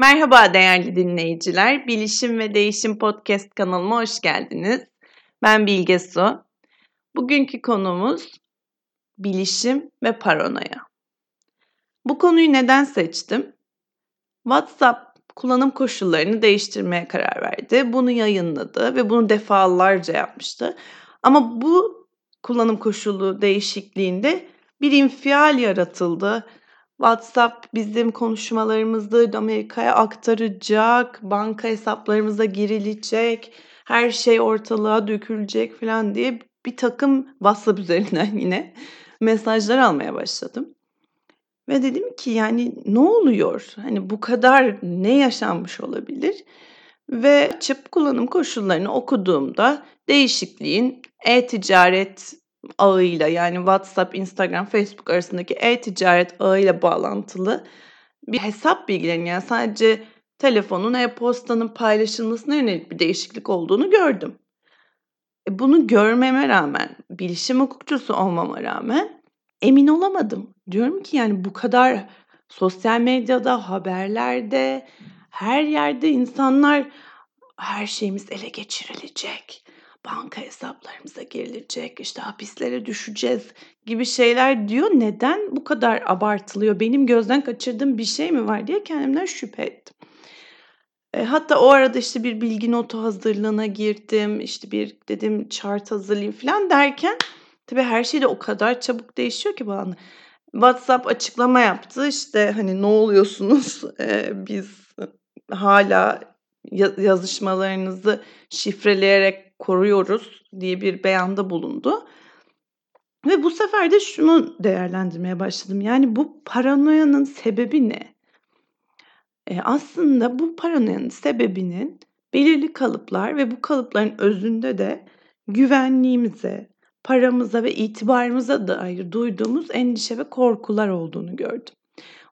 Merhaba değerli dinleyiciler. Bilişim ve Değişim Podcast kanalıma hoş geldiniz. Ben Bilge Su. Bugünkü konumuz bilişim ve paranoya. Bu konuyu neden seçtim? WhatsApp kullanım koşullarını değiştirmeye karar verdi. Bunu yayınladı ve bunu defalarca yapmıştı. Ama bu kullanım koşulu değişikliğinde bir infial yaratıldı WhatsApp bizim konuşmalarımızı Amerika'ya aktaracak, banka hesaplarımıza girilecek, her şey ortalığa dökülecek falan diye bir takım WhatsApp üzerinden yine mesajlar almaya başladım. Ve dedim ki yani ne oluyor? Hani bu kadar ne yaşanmış olabilir? Ve açıp kullanım koşullarını okuduğumda değişikliğin e-ticaret ağıyla yani WhatsApp, Instagram, Facebook arasındaki e-ticaret ağıyla bağlantılı bir hesap bilgilerinin yani sadece telefonun, e-postanın paylaşılmasına yönelik bir değişiklik olduğunu gördüm. E bunu görmeme rağmen, bilişim hukukçusu olmama rağmen emin olamadım. Diyorum ki yani bu kadar sosyal medyada, haberlerde, her yerde insanlar her şeyimiz ele geçirilecek banka hesaplarımıza girilecek, işte hapislere düşeceğiz gibi şeyler diyor. Neden bu kadar abartılıyor? Benim gözden kaçırdığım bir şey mi var diye kendimden şüphe ettim. E, hatta o arada işte bir bilgi notu hazırlığına girdim. İşte bir dedim chart hazırlayayım falan derken tabii her şey de o kadar çabuk değişiyor ki bana. WhatsApp açıklama yaptı. İşte hani ne oluyorsunuz? E, biz hala yazışmalarınızı şifreleyerek koruyoruz diye bir beyanda bulundu. Ve bu sefer de şunu değerlendirmeye başladım. Yani bu paranoyanın sebebi ne? E aslında bu paranoyanın sebebinin belirli kalıplar ve bu kalıpların özünde de güvenliğimize, paramıza ve itibarımıza dair duyduğumuz endişe ve korkular olduğunu gördüm.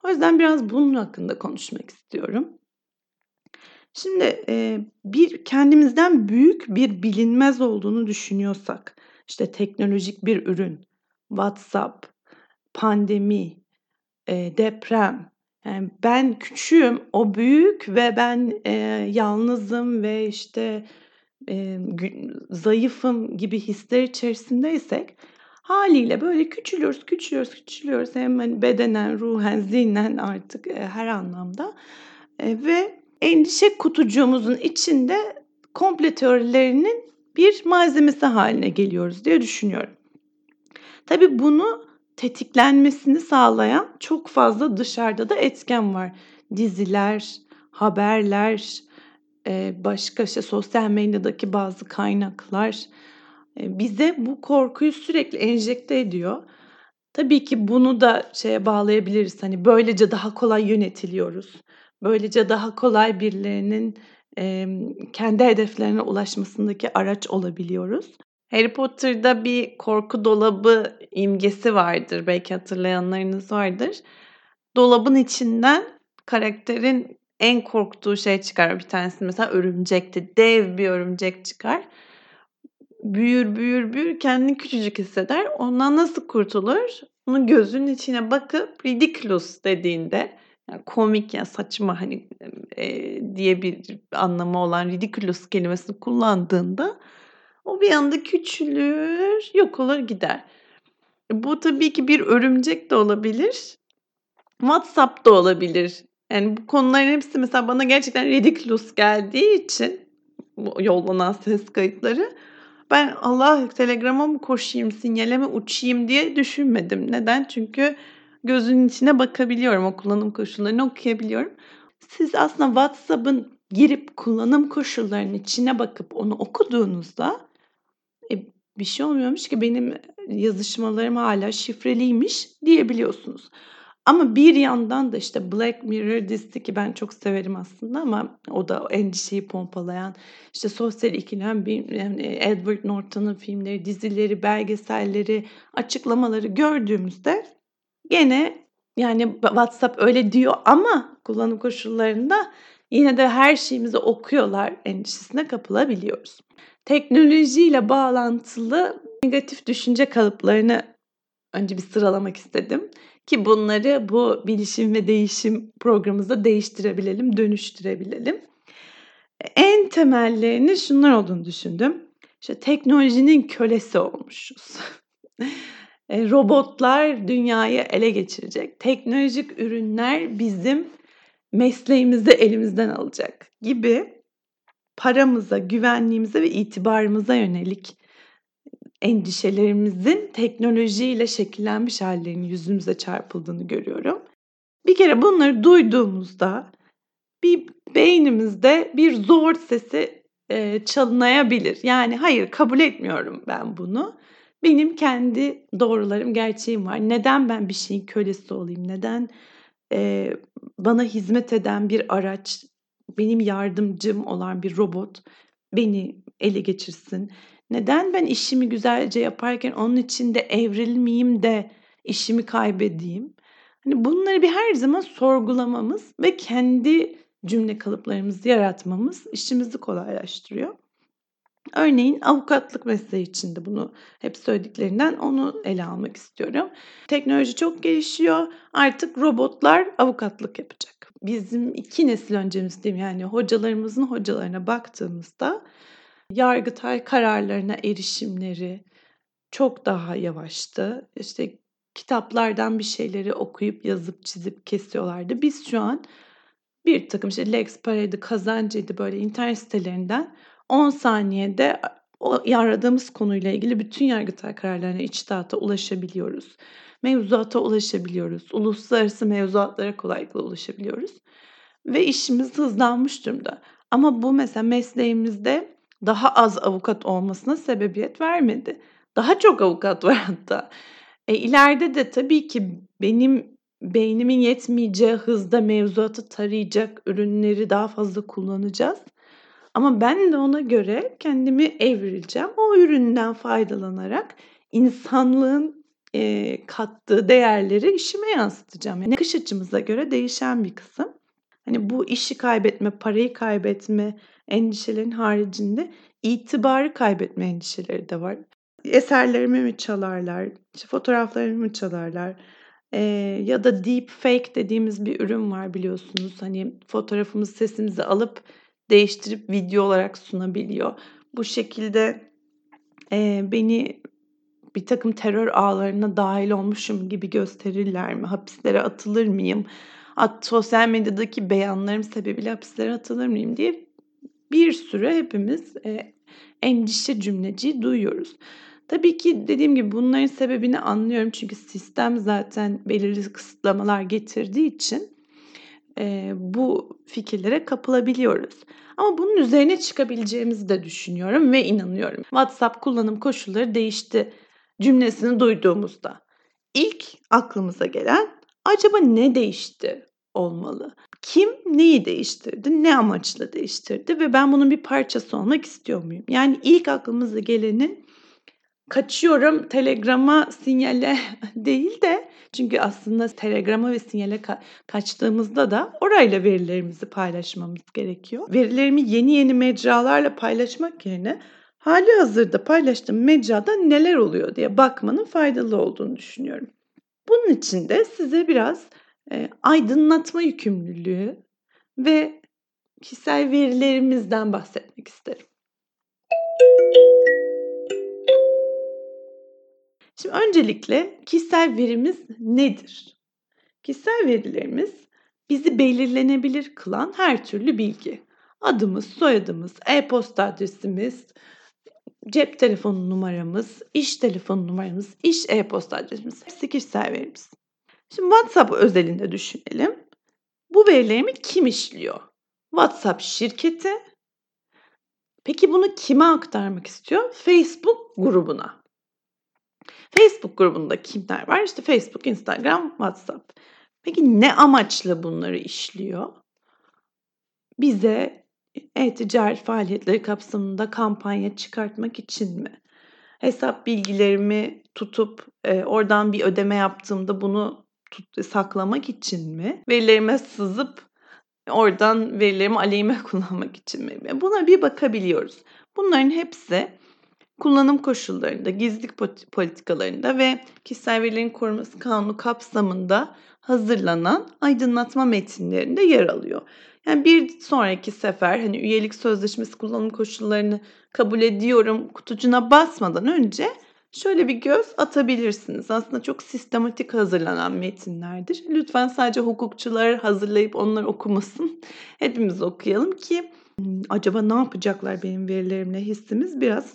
O yüzden biraz bunun hakkında konuşmak istiyorum. Şimdi, eee, bir kendimizden büyük bir bilinmez olduğunu düşünüyorsak, işte, teknolojik bir ürün, WhatsApp, pandemi, eee, deprem, yani, ben küçüğüm, o büyük ve ben, eee, yalnızım ve, işte, gü zayıfım gibi hisler içerisindeysek hâliyle böyle küçülüyoruz, küçülüyoruz, küçülüyoruz. Hem, hani, bedenen, ruhen, zihnen artık, eee, her anlamda, eee, ve endişe kutucuğumuzun içinde komple teorilerinin bir malzemesi haline geliyoruz diye düşünüyorum. Tabii bunu tetiklenmesini sağlayan çok fazla dışarıda da etken var. Diziler, haberler, başka işte sosyal medyadaki bazı kaynaklar bize bu korkuyu sürekli enjekte ediyor. Tabii ki bunu da şeye bağlayabiliriz. Hani böylece daha kolay yönetiliyoruz. Böylece daha kolay birilerinin, emm, kendi hedeflerine ulaşmasındaki araç olabiliyoruz. Harry Potter'da bir korku dolabı imgesi vardır. Belki hatırlayanlarınız vardır. Dolabın içinden karakterin en korktuğu şey çıkar. Bir tanesi mesela örümcekti. Dev bir örümcek çıkar. Büyür, büyür, büyür kendini küçücük hisseder. Ondan nasıl kurtulur? Onun gözünün içine bakıp ridiculous dediğinde yani komik ya saçma hani e, diye bir anlamı olan ridiculous kelimesini kullandığında o bir anda küçülür, yok olur gider. Bu tabii ki bir örümcek de olabilir. WhatsApp da olabilir. Yani bu konuların hepsi mesela bana gerçekten ridiculous geldiği için bu yollanan ses kayıtları ben Allah Telegram'a mı koşayım, sinyale mi uçayım diye düşünmedim. Neden? Çünkü gözünün içine bakabiliyorum. O kullanım koşullarını okuyabiliyorum. Siz aslında WhatsApp'ın girip kullanım koşullarının içine bakıp onu okuduğunuzda e, bir şey olmuyormuş ki benim yazışmalarım hala şifreliymiş diyebiliyorsunuz. Ama bir yandan da işte Black Mirror dizisi ki ben çok severim aslında ama o da endişeyi pompalayan işte sosyal ikilem Edward Norton'un filmleri, dizileri, belgeselleri, açıklamaları gördüğümüzde Gene yani WhatsApp öyle diyor ama kullanım koşullarında yine de her şeyimizi okuyorlar endişesine kapılabiliyoruz. Teknolojiyle bağlantılı negatif düşünce kalıplarını önce bir sıralamak istedim. ki bunları bu bilişim ve değişim programımızda değiştirebilelim, dönüştürebilelim. En temellerini şunlar olduğunu düşündüm. İşte teknolojinin kölesi olmuşuz. E, robotlar dünyayı ele geçirecek. Teknolojik ürünler bizim mesleğimizi elimizden alacak gibi paramıza, güvenliğimize ve itibarımıza yönelik endişelerimizin teknolojiyle şekillenmiş hallerinin yüzümüze çarpıldığını görüyorum. Bir kere bunları duyduğumuzda bir beynimizde bir zor sesi e, çalınayabilir. Yani hayır kabul etmiyorum ben bunu. Benim kendi doğrularım, gerçeğim var. Neden ben bir şeyin kölesi olayım? Neden e, bana hizmet eden bir araç, benim yardımcım olan bir robot beni ele geçirsin? Neden ben işimi güzelce yaparken onun içinde evrilmeyeyim de işimi kaybedeyim? Hani bunları bir her zaman sorgulamamız ve kendi cümle kalıplarımızı yaratmamız işimizi kolaylaştırıyor. Örneğin avukatlık mesleği içinde bunu hep söylediklerinden onu ele almak istiyorum. Teknoloji çok gelişiyor. Artık robotlar avukatlık yapacak. Bizim iki nesil öncemiz diyeyim yani hocalarımızın hocalarına baktığımızda Yargıtay kararlarına erişimleri çok daha yavaştı. İşte kitaplardan bir şeyleri okuyup yazıp çizip kesiyorlardı. Biz şu an bir takım işte Lex Parade, Kazancı'ydı böyle internet sitelerinden 10 saniyede o aradığımız konuyla ilgili bütün yargıtay kararlarına içtihata ulaşabiliyoruz. Mevzuata ulaşabiliyoruz. Uluslararası mevzuatlara kolaylıkla ulaşabiliyoruz. Ve işimiz hızlanmış durumda. Ama bu mesela mesleğimizde daha az avukat olmasına sebebiyet vermedi. Daha çok avukat var hatta. E, ileride de tabii ki benim beynimin yetmeyeceği hızda mevzuatı tarayacak ürünleri daha fazla kullanacağız. Ama ben de ona göre kendimi evrileceğim. O üründen faydalanarak insanlığın e, kattığı değerleri işime yansıtacağım. Yani bakış açımıza göre değişen bir kısım. Hani bu işi kaybetme, parayı kaybetme endişelerin haricinde itibarı kaybetme endişeleri de var. Eserlerimi mi çalarlar, işte fotoğraflarımı mı çalarlar, ee, ya da deep fake dediğimiz bir ürün var biliyorsunuz. Hani fotoğrafımızı, sesimizi alıp değiştirip video olarak sunabiliyor. Bu şekilde e, beni bir takım terör ağlarına dahil olmuşum gibi gösterirler mi? Hapislere atılır mıyım? At, sosyal medyadaki beyanlarım sebebiyle hapislere atılır mıyım diye bir sürü hepimiz e, endişe cümleciyi duyuyoruz. Tabii ki dediğim gibi bunların sebebini anlıyorum çünkü sistem zaten belirli kısıtlamalar getirdiği için e, bu fikirlere kapılabiliyoruz. Ama bunun üzerine çıkabileceğimizi de düşünüyorum ve inanıyorum. WhatsApp kullanım koşulları değişti cümlesini duyduğumuzda ilk aklımıza gelen acaba ne değişti olmalı? Kim neyi değiştirdi, ne amaçla değiştirdi ve ben bunun bir parçası olmak istiyor muyum? Yani ilk aklımıza gelenin kaçıyorum telegrama sinyale değil de çünkü aslında telegrama ve sinyale ka- kaçtığımızda da orayla verilerimizi paylaşmamız gerekiyor. Verilerimi yeni yeni mecralarla paylaşmak yerine hali hazırda paylaştığım mecrada neler oluyor diye bakmanın faydalı olduğunu düşünüyorum. Bunun için de size biraz e, aydınlatma yükümlülüğü ve kişisel verilerimizden bahsetmek isterim. Şimdi öncelikle kişisel verimiz nedir? Kişisel verilerimiz bizi belirlenebilir kılan her türlü bilgi. Adımız, soyadımız, e-posta adresimiz, cep telefonu numaramız, iş telefonu numaramız, iş e-posta adresimiz hepsi kişisel verimiz. Şimdi WhatsApp özelinde düşünelim. Bu verilerimi kim işliyor? WhatsApp şirketi. Peki bunu kime aktarmak istiyor? Facebook grubuna. Facebook grubunda kimler var? İşte Facebook, Instagram, WhatsApp. Peki ne amaçla bunları işliyor? Bize e-ticaret faaliyetleri kapsamında kampanya çıkartmak için mi? Hesap bilgilerimi tutup e, oradan bir ödeme yaptığımda bunu tut, saklamak için mi? Verilerime sızıp oradan verilerimi aleyhime kullanmak için mi? Buna bir bakabiliyoruz. Bunların hepsi kullanım koşullarında, gizlilik politikalarında ve kişisel verilerin korunması kanunu kapsamında hazırlanan aydınlatma metinlerinde yer alıyor. Yani bir sonraki sefer hani üyelik sözleşmesi kullanım koşullarını kabul ediyorum kutucuna basmadan önce şöyle bir göz atabilirsiniz. Aslında çok sistematik hazırlanan metinlerdir. Lütfen sadece hukukçular hazırlayıp onları okumasın. Hepimiz okuyalım ki hmm, acaba ne yapacaklar benim verilerimle hissimiz biraz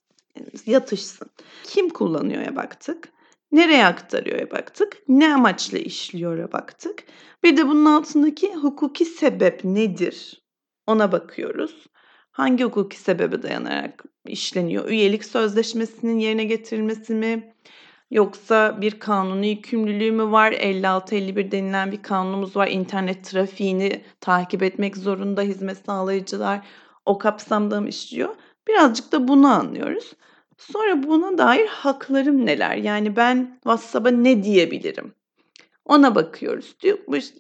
yatışsın. Kim kullanıyor'ya baktık. Nereye aktarıyor'ya baktık. Ne amaçla işliyor'a baktık. Bir de bunun altındaki hukuki sebep nedir? Ona bakıyoruz. Hangi hukuki sebebe dayanarak işleniyor? Üyelik sözleşmesinin yerine getirilmesi mi? Yoksa bir kanuni yükümlülüğü mü var? 56-51 denilen bir kanunumuz var. İnternet trafiğini takip etmek zorunda hizmet sağlayıcılar. O kapsamda mı işliyor? Birazcık da bunu anlıyoruz. Sonra buna dair haklarım neler? Yani ben WhatsApp'a ne diyebilirim? Ona bakıyoruz.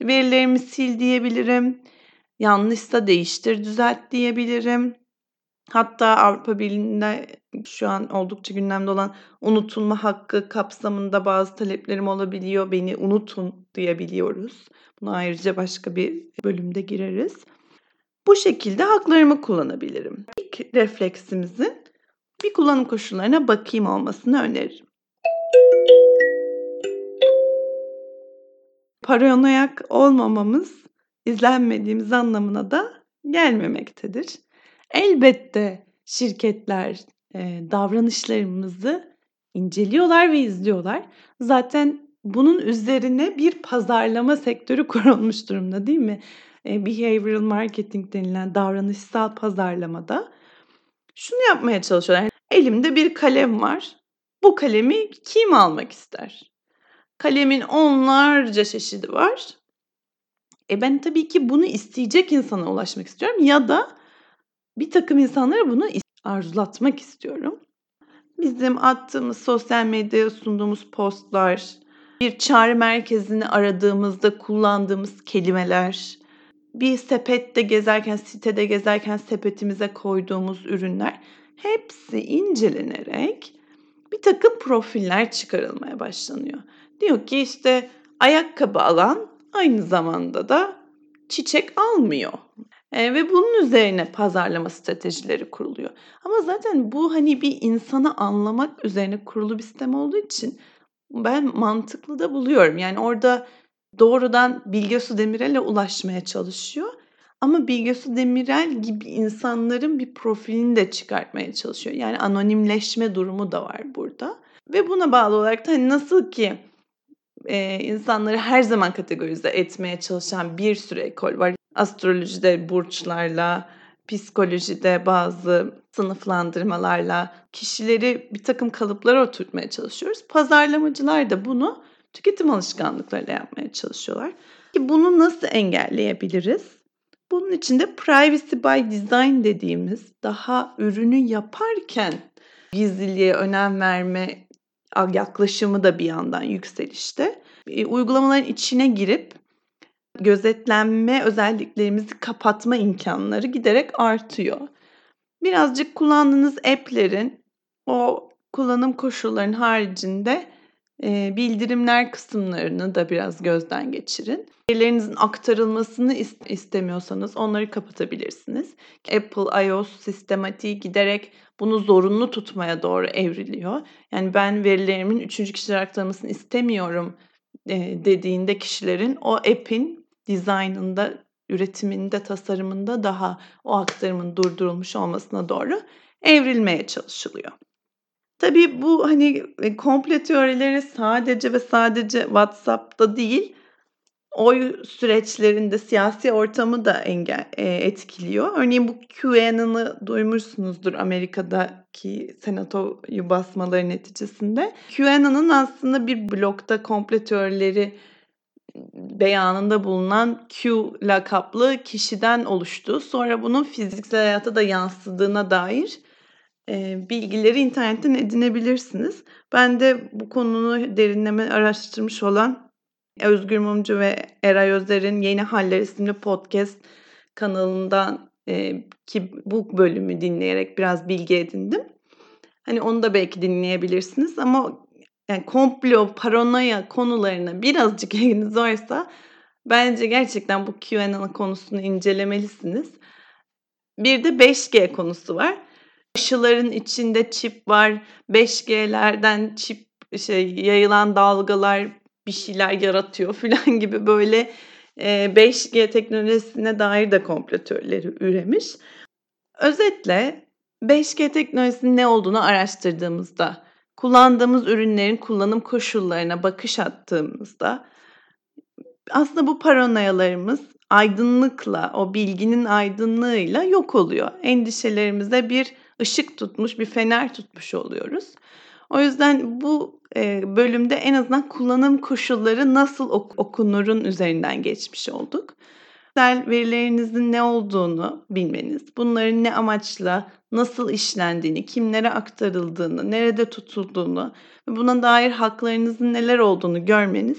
Verilerimi sil diyebilirim. Yanlışsa değiştir, düzelt diyebilirim. Hatta Avrupa Birliği'nde şu an oldukça gündemde olan unutulma hakkı kapsamında bazı taleplerim olabiliyor. Beni unutun diyebiliyoruz. Buna ayrıca başka bir bölümde gireriz. Bu şekilde haklarımı kullanabilirim. İlk refleksimizin bir kullanım koşullarına bakayım olmasını öneririm. Paranoyak olmamamız izlenmediğimiz anlamına da gelmemektedir. Elbette şirketler e, davranışlarımızı inceliyorlar ve izliyorlar. Zaten bunun üzerine bir pazarlama sektörü kurulmuş durumda değil mi? E, behavioral marketing denilen davranışsal pazarlamada şunu yapmaya çalışıyorlar. Elimde bir kalem var. Bu kalemi kim almak ister? Kalemin onlarca çeşidi var. E ben tabii ki bunu isteyecek insana ulaşmak istiyorum ya da bir takım insanlara bunu arzulatmak istiyorum. Bizim attığımız sosyal medyaya sunduğumuz postlar, bir çağrı merkezini aradığımızda kullandığımız kelimeler, bir sepette gezerken, sitede gezerken sepetimize koyduğumuz ürünler hepsi incelenerek bir takım profiller çıkarılmaya başlanıyor. Diyor ki işte ayakkabı alan aynı zamanda da çiçek almıyor. E, ve bunun üzerine pazarlama stratejileri kuruluyor. Ama zaten bu hani bir insanı anlamak üzerine kurulu bir sistem olduğu için ben mantıklı da buluyorum. Yani orada doğrudan Bilge Su Demirel'e ulaşmaya çalışıyor. Ama Bilge Su Demirel gibi insanların bir profilini de çıkartmaya çalışıyor. Yani anonimleşme durumu da var burada. Ve buna bağlı olarak da hani nasıl ki e, insanları her zaman kategorize etmeye çalışan bir sürü ekol var. Astrolojide burçlarla, psikolojide bazı sınıflandırmalarla kişileri bir takım kalıplara oturtmaya çalışıyoruz. Pazarlamacılar da bunu tüketim alışkanlıklarıyla yapmaya çalışıyorlar. Ki bunu nasıl engelleyebiliriz? Bunun için de privacy by design dediğimiz daha ürünü yaparken gizliliğe önem verme yaklaşımı da bir yandan yükselişte. E, uygulamaların içine girip gözetlenme özelliklerimizi kapatma imkanları giderek artıyor. Birazcık kullandığınız app'lerin o kullanım koşullarının haricinde bildirimler kısımlarını da biraz gözden geçirin. Verilerinizin aktarılmasını istemiyorsanız onları kapatabilirsiniz. Apple iOS sistematiği giderek bunu zorunlu tutmaya doğru evriliyor. Yani ben verilerimin üçüncü kişiler aktarılmasını istemiyorum e, dediğinde kişilerin o app'in dizaynında, üretiminde, tasarımında daha o aktarımın durdurulmuş olmasına doğru evrilmeye çalışılıyor. Tabii bu hani e, komple teorileri sadece ve sadece WhatsApp'ta değil, oy süreçlerinde siyasi ortamı da engel, e, etkiliyor. Örneğin bu QAnon'ı duymuşsunuzdur Amerika'daki senatoyu basmaları neticesinde. QAnon'ın aslında bir blokta komple teorileri beyanında bulunan Q lakaplı kişiden oluştu. Sonra bunun fiziksel hayata da yansıdığına dair bilgileri internetten edinebilirsiniz. Ben de bu konunu derinleme araştırmış olan Özgür Mumcu ve Eray Özer'in Yeni Haller isimli podcast kanalından e, ki bu bölümü dinleyerek biraz bilgi edindim. Hani onu da belki dinleyebilirsiniz ama yani komplo, paranoya konularına birazcık ilginiz varsa bence gerçekten bu QAnon konusunu incelemelisiniz. Bir de 5G konusu var. Aşıların içinde çip var. 5G'lerden çip şey yayılan dalgalar bir şeyler yaratıyor filan gibi böyle 5G teknolojisine dair de komplo teorileri üremiş. Özetle 5G teknolojisinin ne olduğunu araştırdığımızda, kullandığımız ürünlerin kullanım koşullarına bakış attığımızda aslında bu paranoyalarımız aydınlıkla, o bilginin aydınlığıyla yok oluyor. Endişelerimize bir ışık tutmuş, bir fener tutmuş oluyoruz. O yüzden bu bölümde en azından kullanım koşulları nasıl ok- okunurun üzerinden geçmiş olduk. Kişisel verilerinizin ne olduğunu bilmeniz, bunların ne amaçla, nasıl işlendiğini, kimlere aktarıldığını, nerede tutulduğunu ve buna dair haklarınızın neler olduğunu görmeniz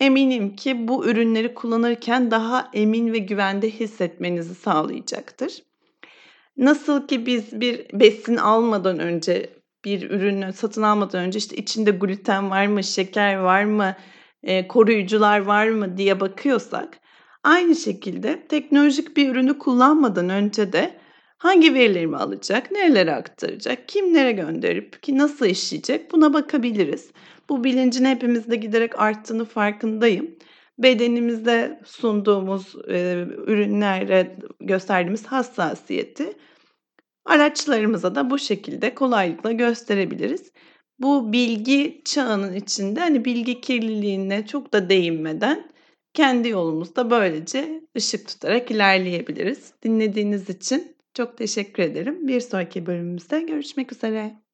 eminim ki bu ürünleri kullanırken daha emin ve güvende hissetmenizi sağlayacaktır. Nasıl ki biz bir besin almadan önce bir ürünü satın almadan önce işte içinde gluten var mı, şeker var mı, e, koruyucular var mı diye bakıyorsak aynı şekilde teknolojik bir ürünü kullanmadan önce de hangi verilerimi alacak, nerelere aktaracak, kimlere gönderip ki nasıl işleyecek buna bakabiliriz. Bu bilincin hepimizde giderek arttığını farkındayım. Bedenimizde sunduğumuz e, ürünlere gösterdiğimiz hassasiyeti Araçlarımıza da bu şekilde kolaylıkla gösterebiliriz. Bu bilgi çağının içinde hani bilgi kirliliğine çok da değinmeden kendi yolumuzda böylece ışık tutarak ilerleyebiliriz. Dinlediğiniz için çok teşekkür ederim. Bir sonraki bölümümüzde görüşmek üzere.